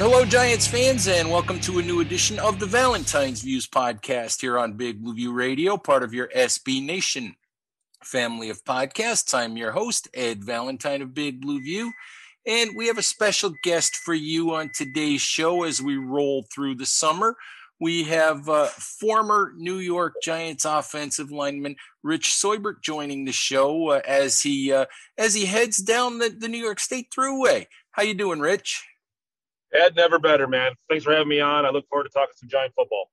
Right, hello, Giants fans, and welcome to a new edition of the Valentine's Views podcast here on Big Blue View Radio, part of your SB Nation family of podcasts. I'm your host, Ed Valentine of Big Blue View, and we have a special guest for you on today's show as we roll through the summer. We have uh, former New York Giants offensive lineman Rich Seubert joining the show uh, as he uh, as he heads down the, the New York State Thruway. How you doing, Rich? Ed, never better, man. Thanks for having me on. I look forward to talking some Giant football.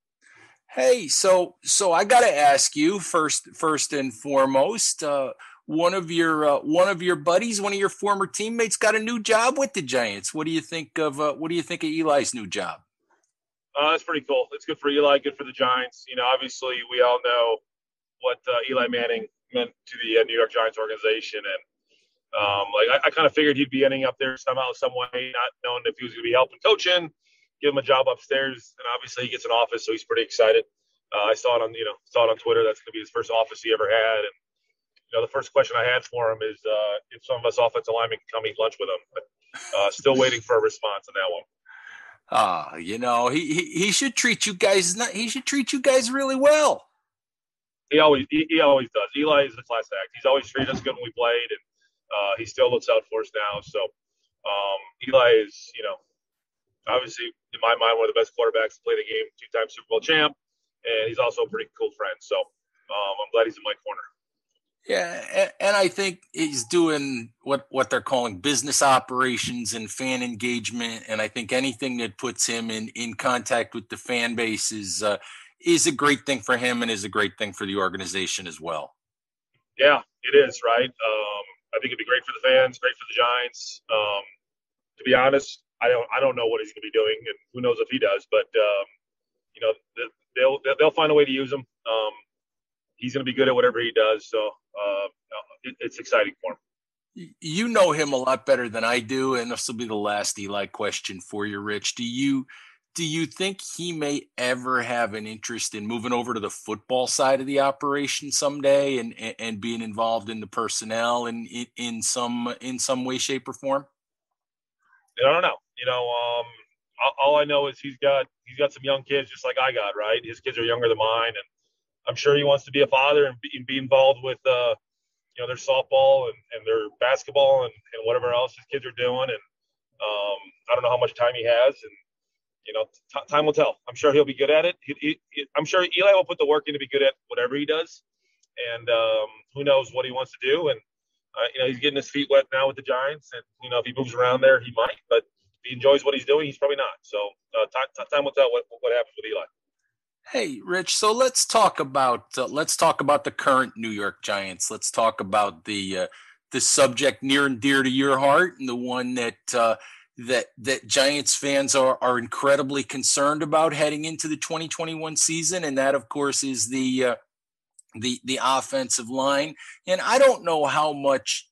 Hey, so so I got to ask you first, first and foremost. Uh, one of your uh, one of your buddies, one of your former teammates, got a new job with the Giants. What do you think of uh, What do you think of Eli's new job? Uh, that's pretty cool. It's good for Eli, good for the Giants. You know, obviously we all know what uh, Eli Manning meant to the uh, New York Giants organization, and um, like I, I kind of figured he'd be ending up there somehow, some way, not knowing if he was going to be helping coaching, give him a job upstairs, and obviously he gets an office, so he's pretty excited. Uh, I saw it on you know saw it on Twitter. That's going to be his first office he ever had, and you know the first question I had for him is uh, if some of us offensive linemen can come eat lunch with him. But uh, still waiting for a response on that one. Ah, you know he, he he should treat you guys. Not, he should treat you guys really well. He always he, he always does. Eli is a class act. He's always treated us good when we played, and uh, he still looks out for us now. So um, Eli is, you know, obviously in my mind one of the best quarterbacks to play the game, two-time Super Bowl champ, and he's also a pretty cool friend. So um, I'm glad he's in my corner. Yeah, and I think he's doing what what they're calling business operations and fan engagement, and I think anything that puts him in in contact with the fan base is uh, is a great thing for him and is a great thing for the organization as well. Yeah, it is right. Um, I think it'd be great for the fans, great for the Giants. Um, to be honest, I don't I don't know what he's going to be doing, and who knows if he does. But um, you know, they'll they'll find a way to use him. Um, he's going to be good at whatever he does, so uh, it, it's exciting for him. You know him a lot better than I do, and this will be the last Eli question for you, Rich. Do you do you think he may ever have an interest in moving over to the football side of the operation someday and and being involved in the personnel in in, in some in some way shape or form? I don't know. You know um, all i know is he's got he's got some young kids just like i got right? His kids are younger than mine and i'm sure he wants to be a father and be, be involved with uh you know their softball and, and their basketball and, and whatever else his kids are doing and um, i don't know how much time he has and you know, t- time will tell. I'm sure he'll be good at it. He, he, he, I'm sure Eli will put the work in to be good at whatever he does. And um, who knows what he wants to do. And, uh, you know, he's getting his feet wet now with the Giants. And, you know, if he moves around there, he might. But if he enjoys what he's doing, he's probably not. So uh, t- t- time will tell what, what happens with Eli. Hey, Rich. So let's talk about uh, let's talk about the current New York Giants. Let's talk about the uh, the subject near and dear to your heart, and the one that uh, that that Giants fans are are incredibly concerned about heading into the 2021 season, and that of course is the uh, the the offensive line. And I don't know how much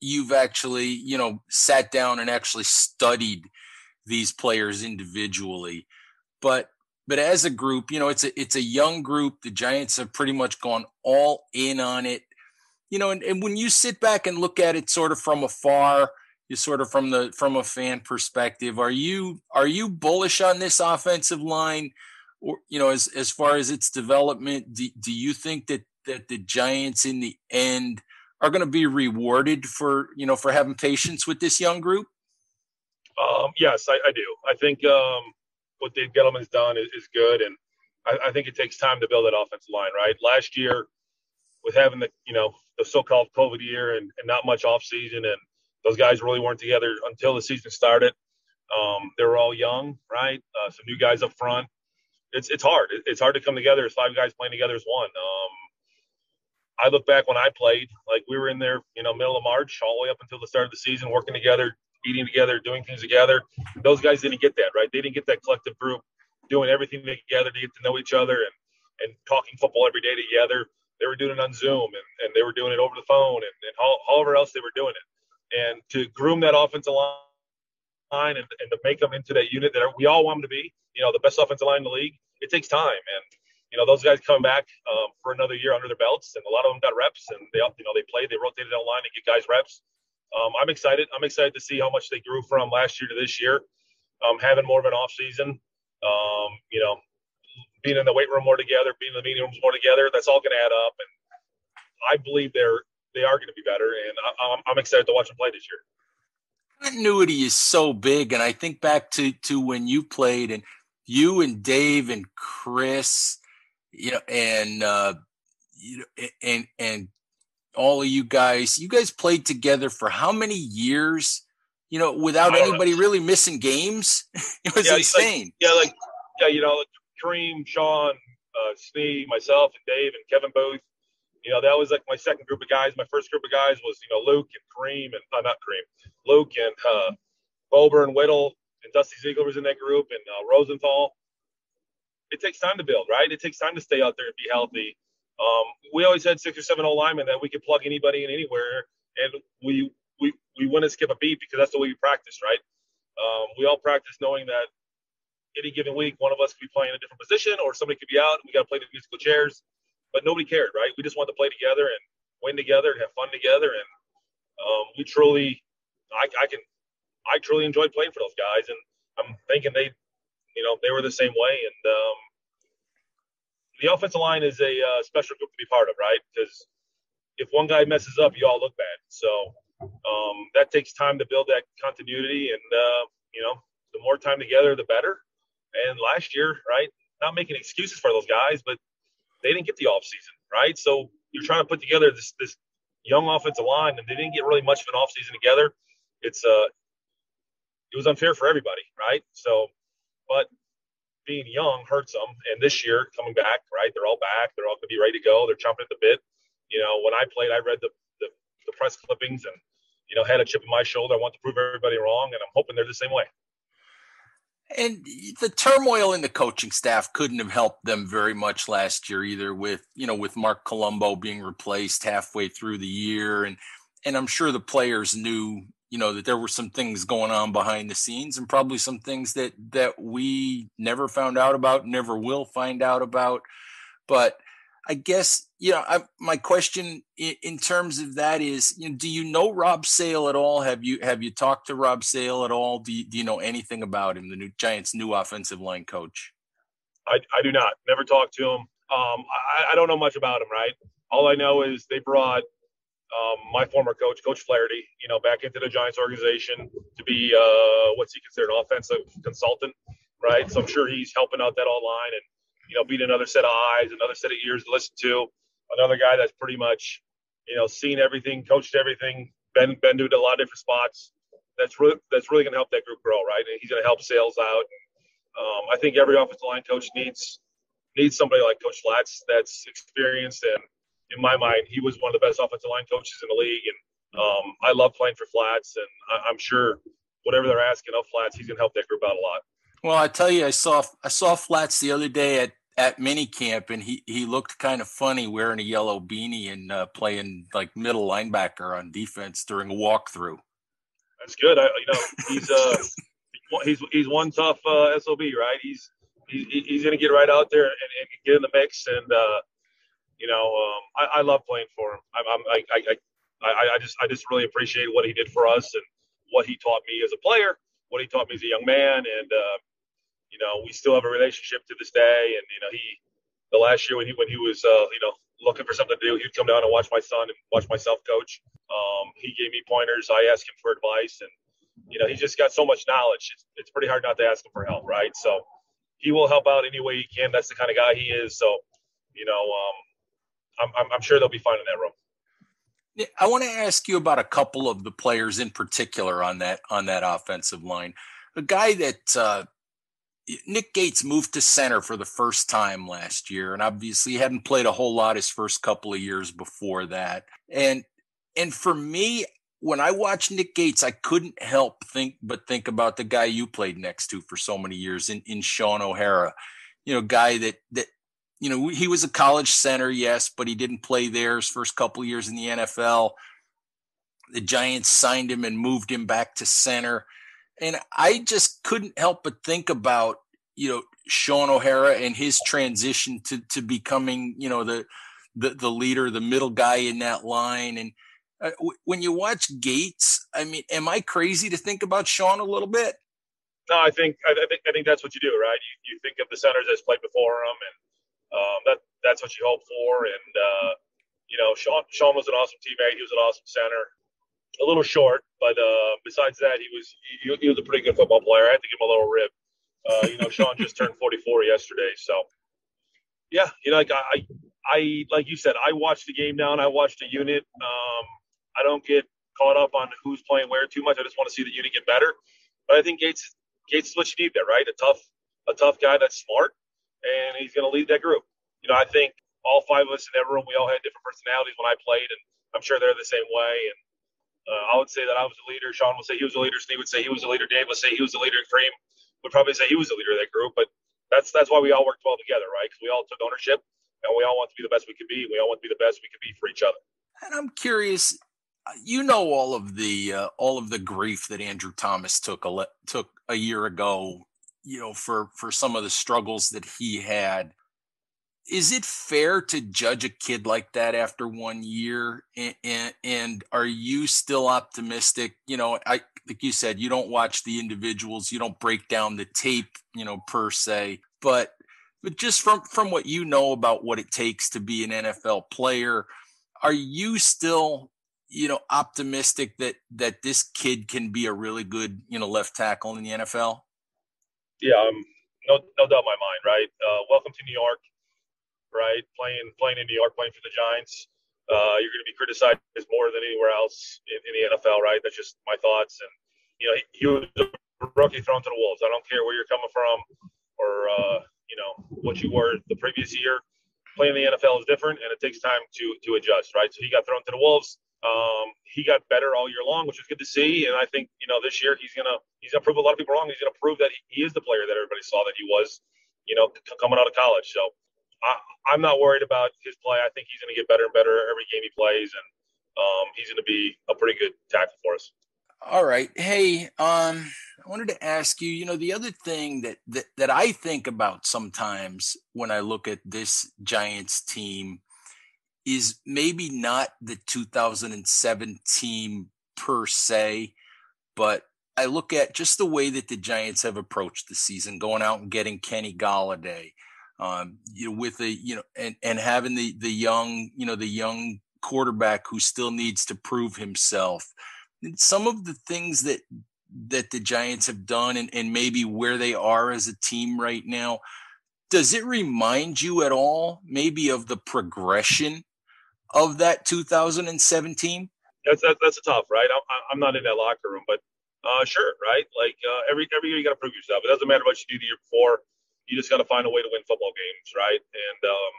you've actually you know sat down and actually studied these players individually, but but as a group, you know it's a it's a young group. The Giants have pretty much gone all in on it you know, and, and when you sit back and look at it sort of from afar, you sort of from the from a fan perspective, are you are you bullish on this offensive line? Or you know, as as far as its development, do, do you think that that the Giants in the end are going to be rewarded for you know for having patience with this young group? Um, yes, I, I, do. I think um, what Dave Gettleman's done is, is good, and I, I, think it takes time to build that offensive line. Right, last year with having the you know the so-called COVID year and, and not much off season, and those guys really weren't together until the season started. Um, they were all young, right? Uh, some new guys up front. It's it's hard. It's hard to come together as five guys playing together as one. Um, I look back when I played, like we were in there, you know, middle of March, all the way up until the start of the season, working together, eating together, doing things together. Those guys didn't get that, right? They didn't get that collective group doing everything together to get to know each other and and talking football every day together. They were doing it on Zoom and, and they were doing it over the phone and, and however else they were doing it. And to groom that offensive line and, and to make them into that unit that we all want them to be, you know, the best offensive line in the league, it takes time. And you know, those guys come back um, for another year under their belts, and a lot of them got reps, and they, you know, they played, they rotated out line and get guys reps. Um, I'm excited. I'm excited to see how much they grew from last year to this year. Um, having more of an off season, um, you know, being in the weight room more together, being in the meeting rooms more together, that's all going to add up. And I believe they're they are going to be better, and I, I'm, I'm excited to watch them play this year. Continuity is so big, and I think back to to when you played, and you and Dave and Chris you know, and uh, you know, and and all of you guys, you guys played together for how many years? You know, without anybody know. really missing games, it was yeah, insane. Like, yeah, like yeah, you know, like Kareem, Shaun, uh, Snee, myself, and Dave, and Kevin Boothe. You know, that was like my second group of guys. My first group of guys was you know Luke and Kareem and uh, not Kareem, Luke and uh, Bober and Whittle and Dusty Ziegler was in that group and uh, Rosenthal it takes time to build, right? It takes time to stay out there and be healthy. Um, we always had six or seven old linemen that we could plug anybody in anywhere, and we we we wouldn't skip a beat because that's the way we practice, right? Um, we all practice knowing that any given week, one of us could be playing a different position, or somebody could be out, and we got to play the musical chairs. But nobody cared, right? We just wanted to play together and win together and have fun together, and um, we truly, I, I can, I truly enjoyed playing for those guys, and I'm thinking they you know, they were the same way. And um, the offensive line is a uh, special group to be part of, right? Because if one guy messes up, you all look bad. So um, that takes time to build that continuity. And, uh, you know, the more time together, the better. And last year, right, not making excuses for those guys, but they didn't get the off season, right? So you're trying to put together this this young offensive line, and they didn't get really much of an off season together. It's uh, it was unfair for everybody, right? So but being young hurts them. And this year, coming back, right? They're all back. They're all going to be ready to go. They're chomping at the bit. You know, when I played, I read the, the, the press clippings and, you know, had a chip in my shoulder. I want to prove everybody wrong, and I'm hoping they're the same way. And the turmoil in the coaching staff couldn't have helped them very much last year either with, you know, with Marc Colombo being replaced halfway through the year. And and I'm sure the players knew, you know that there were some things going on behind the scenes and probably some things that that we never found out about never will find out about. But i guess you know I, my question in, in, terms of that is you know, do you know rob sale at all? Have you have you talked to rob sale at all? Do you, do you know anything about him the new giants new offensive line coach? I, I do not. Never talked to him. Um, I, I don't know much about him right? All i know is they brought um, my former coach, Coach Flaherty, you know, back into the Giants organization to be uh, what's he considered offensive consultant, right? So I'm sure he's helping out that all line and you know, being another set of eyes, another set of ears to listen to, another guy that's pretty much you know seen everything, coached everything, been been to a lot of different spots. That's really that's really going to help that group grow, right? And he's going to help sales out. Um, I think every offensive line coach needs needs somebody like Coach Flats that's experienced and in my mind, he was one of the best offensive line coaches in the league, and um, I love playing for Flats, and I, am sure whatever they're asking of Flats, he's going to help that group out a lot. Well, I tell you, I saw I saw Flats the other day at at mini camp, and he he looked kind of funny wearing a yellow beanie and uh, playing like middle linebacker on defense during a walkthrough. That's good. I, you know, he's uh he's he's one tough uh, sob, right? He's he's, he's to get right out there and, and, get in the mix and. Uh, you know, um, I, I, love playing for him. I'm, I'm I, I, I, I just I just really appreciate what he did for us and what he taught me as a player, what he taught me as a young man, and uh, you know, we still have a relationship to this day. And you know, he the last year when he when he was uh, you know looking for something to do, he'd come down and watch my son and watch myself coach. Um, he gave me pointers. I asked him for advice, and you know, he just got so much knowledge. It's, it's pretty hard not to ask him for help, right? So he will help out any way he can. That's the kind of guy he is. So, you know, um, I'm, I'm sure they'll be fine in that room. I want to ask you about a couple of the players in particular on that on that offensive line. A guy that uh, Nick Gates moved to center for the first time last year, and obviously hadn't played a whole lot his first couple of years before that. And and for me, when I watched Nick Gates, I couldn't help think but think about the guy you played next to for so many years in, in Shaun O'Hara. You know, guy that that you know he was a college center, yes, but he didn't play there his first couple of years in the NFL. The Giants signed him and moved him back to center, and I just couldn't help but think about you know Shaun O'Hara and his transition to to becoming you know the the the leader, the middle guy in that line, and uh, w- when you watch Gates, I mean, am I crazy to think about Shaun a little bit? No, I think I, I think I think that's what you do, right? You, you think of the centers that's played before him, and um, that that's what you hope for. And uh, you know, Sean Shaun was an awesome teammate. He was an awesome center. A little short, but uh, besides that, he was he, he, was a pretty good football player. I had to give him a little rib. Uh, you know, Shaun just turned 44 yesterday, so yeah, you know, like I, I like you said, I watched the game now, and I watched the unit. Um, I don't get caught up on who's playing where too much. I just want to see the unit get better. But I think Gates Gates is what you need there, right? A tough a tough guy that's smart, and he's going to lead that group. You know, I think all five of us in that room, we all had different personalities when I played, and I'm sure they're the same way. And uh, I would say that I was a leader. Shaun would say he was a leader. Steve would say he was a leader. Dave would say he was a leader. Kareem would probably say he was the leader of that group. But that's that's why we all worked well together, right? Because we all took ownership, and we all want to be the best we can be. We all want to be the best we can be for each other. And I'm curious, you know all of the uh, all of the grief that Andrew Thomas took a took a year ago, you know, for for some of the struggles that he had. Is it fair to judge a kid like that after one year? And, and, and are you still optimistic? You know, I like you said, you don't watch the individuals, you don't break down the tape, you know, per se, but but just from from what you know about what it takes to be an NFL player, are you still you know, optimistic that that this kid can be a really good, you know, left tackle in the NFL? Yeah, um, no, no doubt in my mind. Right. Uh, welcome to New York. Right, playing playing in New York, playing for the Giants. Uh, you're going to be criticized more than anywhere else in, in, the NFL. Right. That's just my thoughts. And you know, he, he was a rookie thrown to the wolves. I don't care where you're coming from or uh, you know what you were the previous year. Playing the NFL is different, and it takes time to to adjust. Right. So he got thrown to the wolves um, he got better all year long, which was good to see. And I think you know this year he's gonna he's gonna prove a lot of people wrong. He's gonna prove that he, he is the player that everybody saw that he was, you know, c- coming out of college. So I, am not worried about his play. I think he's gonna get better and better every game he plays, and um, he's gonna be a pretty good tackle for us. All right. Hey, um, I wanted to ask you, you know, the other thing that, that that I think about sometimes when I look at this Giants team is maybe not the 2007 team per se, but I look at just the way that the Giants have approached the season, going out and getting Kenny Golladay, um, you know, with the you know, and and having the the young, you know, the young quarterback who still needs to prove himself. And some of the things that that the Giants have done, and, and maybe where they are as a team right now, does it remind you at all, maybe, of the progression of that 2017? That's that's, that's a tough, right? I'm, I'm not in that locker room, but uh, sure, right? Like uh, every every year you got to prove yourself. It doesn't matter what you do the year before. You just got to find a way to win football games, right? And um,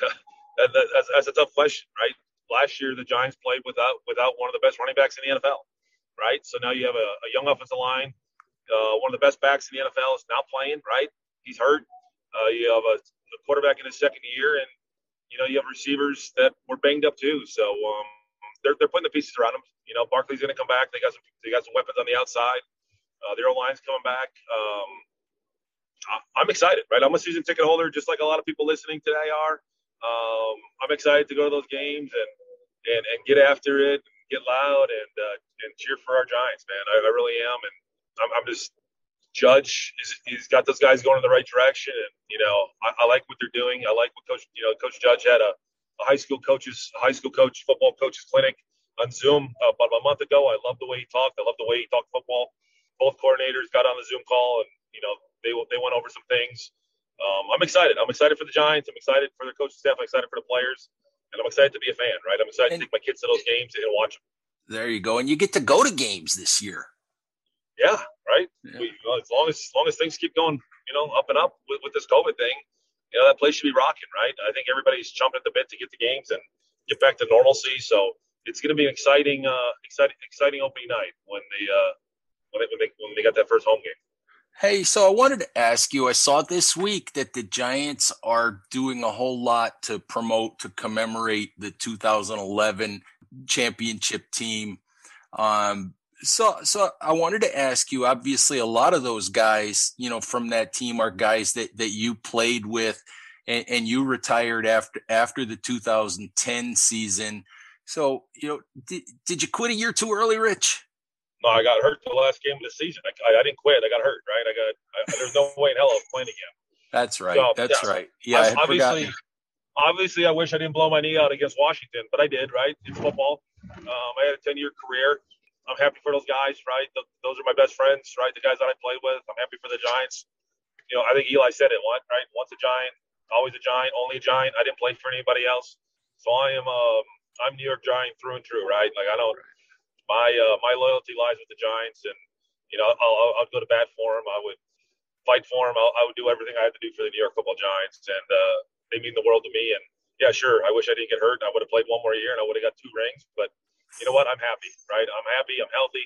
that, that, that's, that's a tough question, right? Last year the Giants played without without one of the best running backs in the NFL, right? So now you have a, a young offensive line. Uh, one of the best backs in the NFL is now playing, right? He's hurt. Uh, you have a, a quarterback in his second year, and you know, you have receivers that were banged up too. So um, they're, they're putting the pieces around them. You know, Barkley's going to come back. They got some they got some weapons on the outside. Uh, their line's coming back. Um, I'm excited, right? I'm a season ticket holder, just like a lot of people listening today are. Um, I'm excited to go to those games and and, and get after it, get loud, and uh, and cheer for our Giants, man. I, I really am, and I'm, I'm just Judge is he's got those guys going in the right direction, and you know I, I like what they're doing. I like what Coach you know Coach Judge had a, a high school coaches high school coach football coaches clinic on Zoom about a month ago. I love the way he talked. I love the way he talked football. Both coordinators got on the Zoom call, and you know they they went over some things. Um, I'm excited. I'm excited for the Giants. I'm excited for the coaching staff. I'm excited for the players, and I'm excited to be a fan. Right? I'm excited and, to take my kids to those games and watch them. There you go, and you get to go to games this year. Yeah, right. Yeah. We, as long as, as long as things keep going, you know, up and up with, with this COVID thing, you know, that place should be rocking, right? I think everybody's jumping at the bit to get the games and get back to normalcy. So it's going to be an exciting, uh, exciting, exciting opening night when they, uh, when they, when they, when they got that first home game. Hey, so I wanted to ask you. I saw this week that the Giants are doing a whole lot to promote to commemorate the 2011 championship team. Um, so, so I wanted to ask you. Obviously, a lot of those guys, you know, from that team are guys that that you played with, and, and you retired after after the 2010 season. So, you know, did, did you quit a year too early, Rich? No, I got hurt the last game of the season. I, I, I didn't quit. I got hurt. Right. I got. I, there's no way in hell I was playing again. That's right. So, That's yeah, right. Yeah. obviously, obviously, I wish I didn't blow my knee out against Washington, but I did. Right. It's football. Um, I had a 10 year career. I'm happy for those guys, right? The, those are my best friends, right? The guys that I played with. I'm happy for the Giants. You know, I think Eli said it, one, right? Once a Giant, always a Giant, only a Giant. I didn't play for anybody else, so I am um, I'm New York Giant through and through, right? Like I don't my uh, my loyalty lies with the Giants, and you know I'll, I'll, go to bat for them. I would fight for them. I'll, I would do everything I had to do for the New York Football Giants, and uh, they mean the world to me. And yeah, sure, I wish I didn't get hurt, and I would have played one more year, and I would have got two rings, but you know what? I'm happy, right? I'm happy. I'm healthy.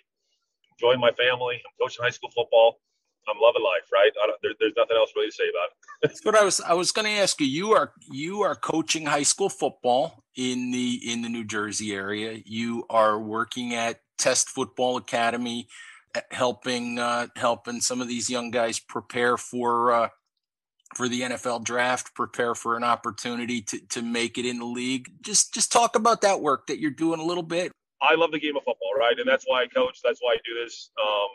Enjoying my family. I'm coaching high school football. I'm loving life, right? There, there's nothing else really to say about it. That's what I was. I was going to ask you. You are you are coaching high school football in the in the New Jersey area. You are working at Test Football Academy, eh, helping uh, helping some of these young guys prepare for uh, for the NFL draft, prepare for an opportunity to, to make it in the league. Just just talk about that work that you're doing a little bit. I love the game of football, right? And that's why I coach. That's why I do this. Um,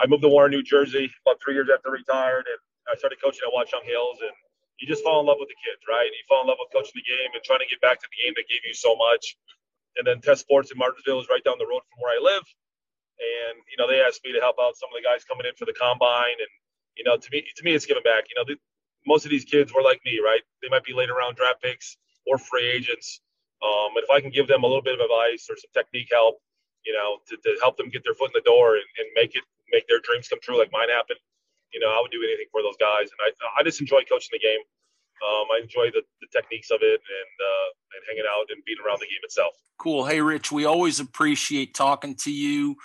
I moved to Warren, New Jersey, about three years after I retired, and I started coaching at Watchung Hills. And you just fall in love with the kids, right? You fall in love with coaching the game and trying to get back to the game that gave you so much. And then Test Sports in Martinsville is right down the road from where I live. And you know, they asked me to help out some of the guys coming in for the combine and you know, to me, to me, it's giving back. You know, the, most of these kids were like me, right? They might be later round draft picks or free agents. Um, and if I can give them a little bit of advice or some technique help, you know, to, to help them get their foot in the door and, and make it make their dreams come true, like mine happened, you know, I would do anything for those guys. And I, I just enjoy coaching the game. Um, I enjoy the, the techniques of it and uh, and hanging out and being around the game itself. Cool. Hey, Rich, we always appreciate talking to you.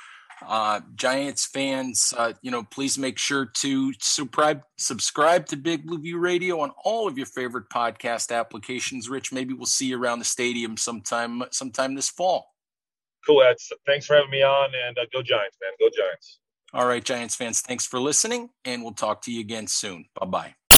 Uh, Giants fans, uh, you know, please make sure to subscribe subscribe to Big Blue View Radio on all of your favorite podcast applications. Rich, maybe we'll see you around the stadium sometime sometime this fall. Cool, Ed. Thanks for having me on, and uh, go Giants, man. Go Giants. All right, Giants fans, thanks for listening, and we'll talk to you again soon. Bye bye.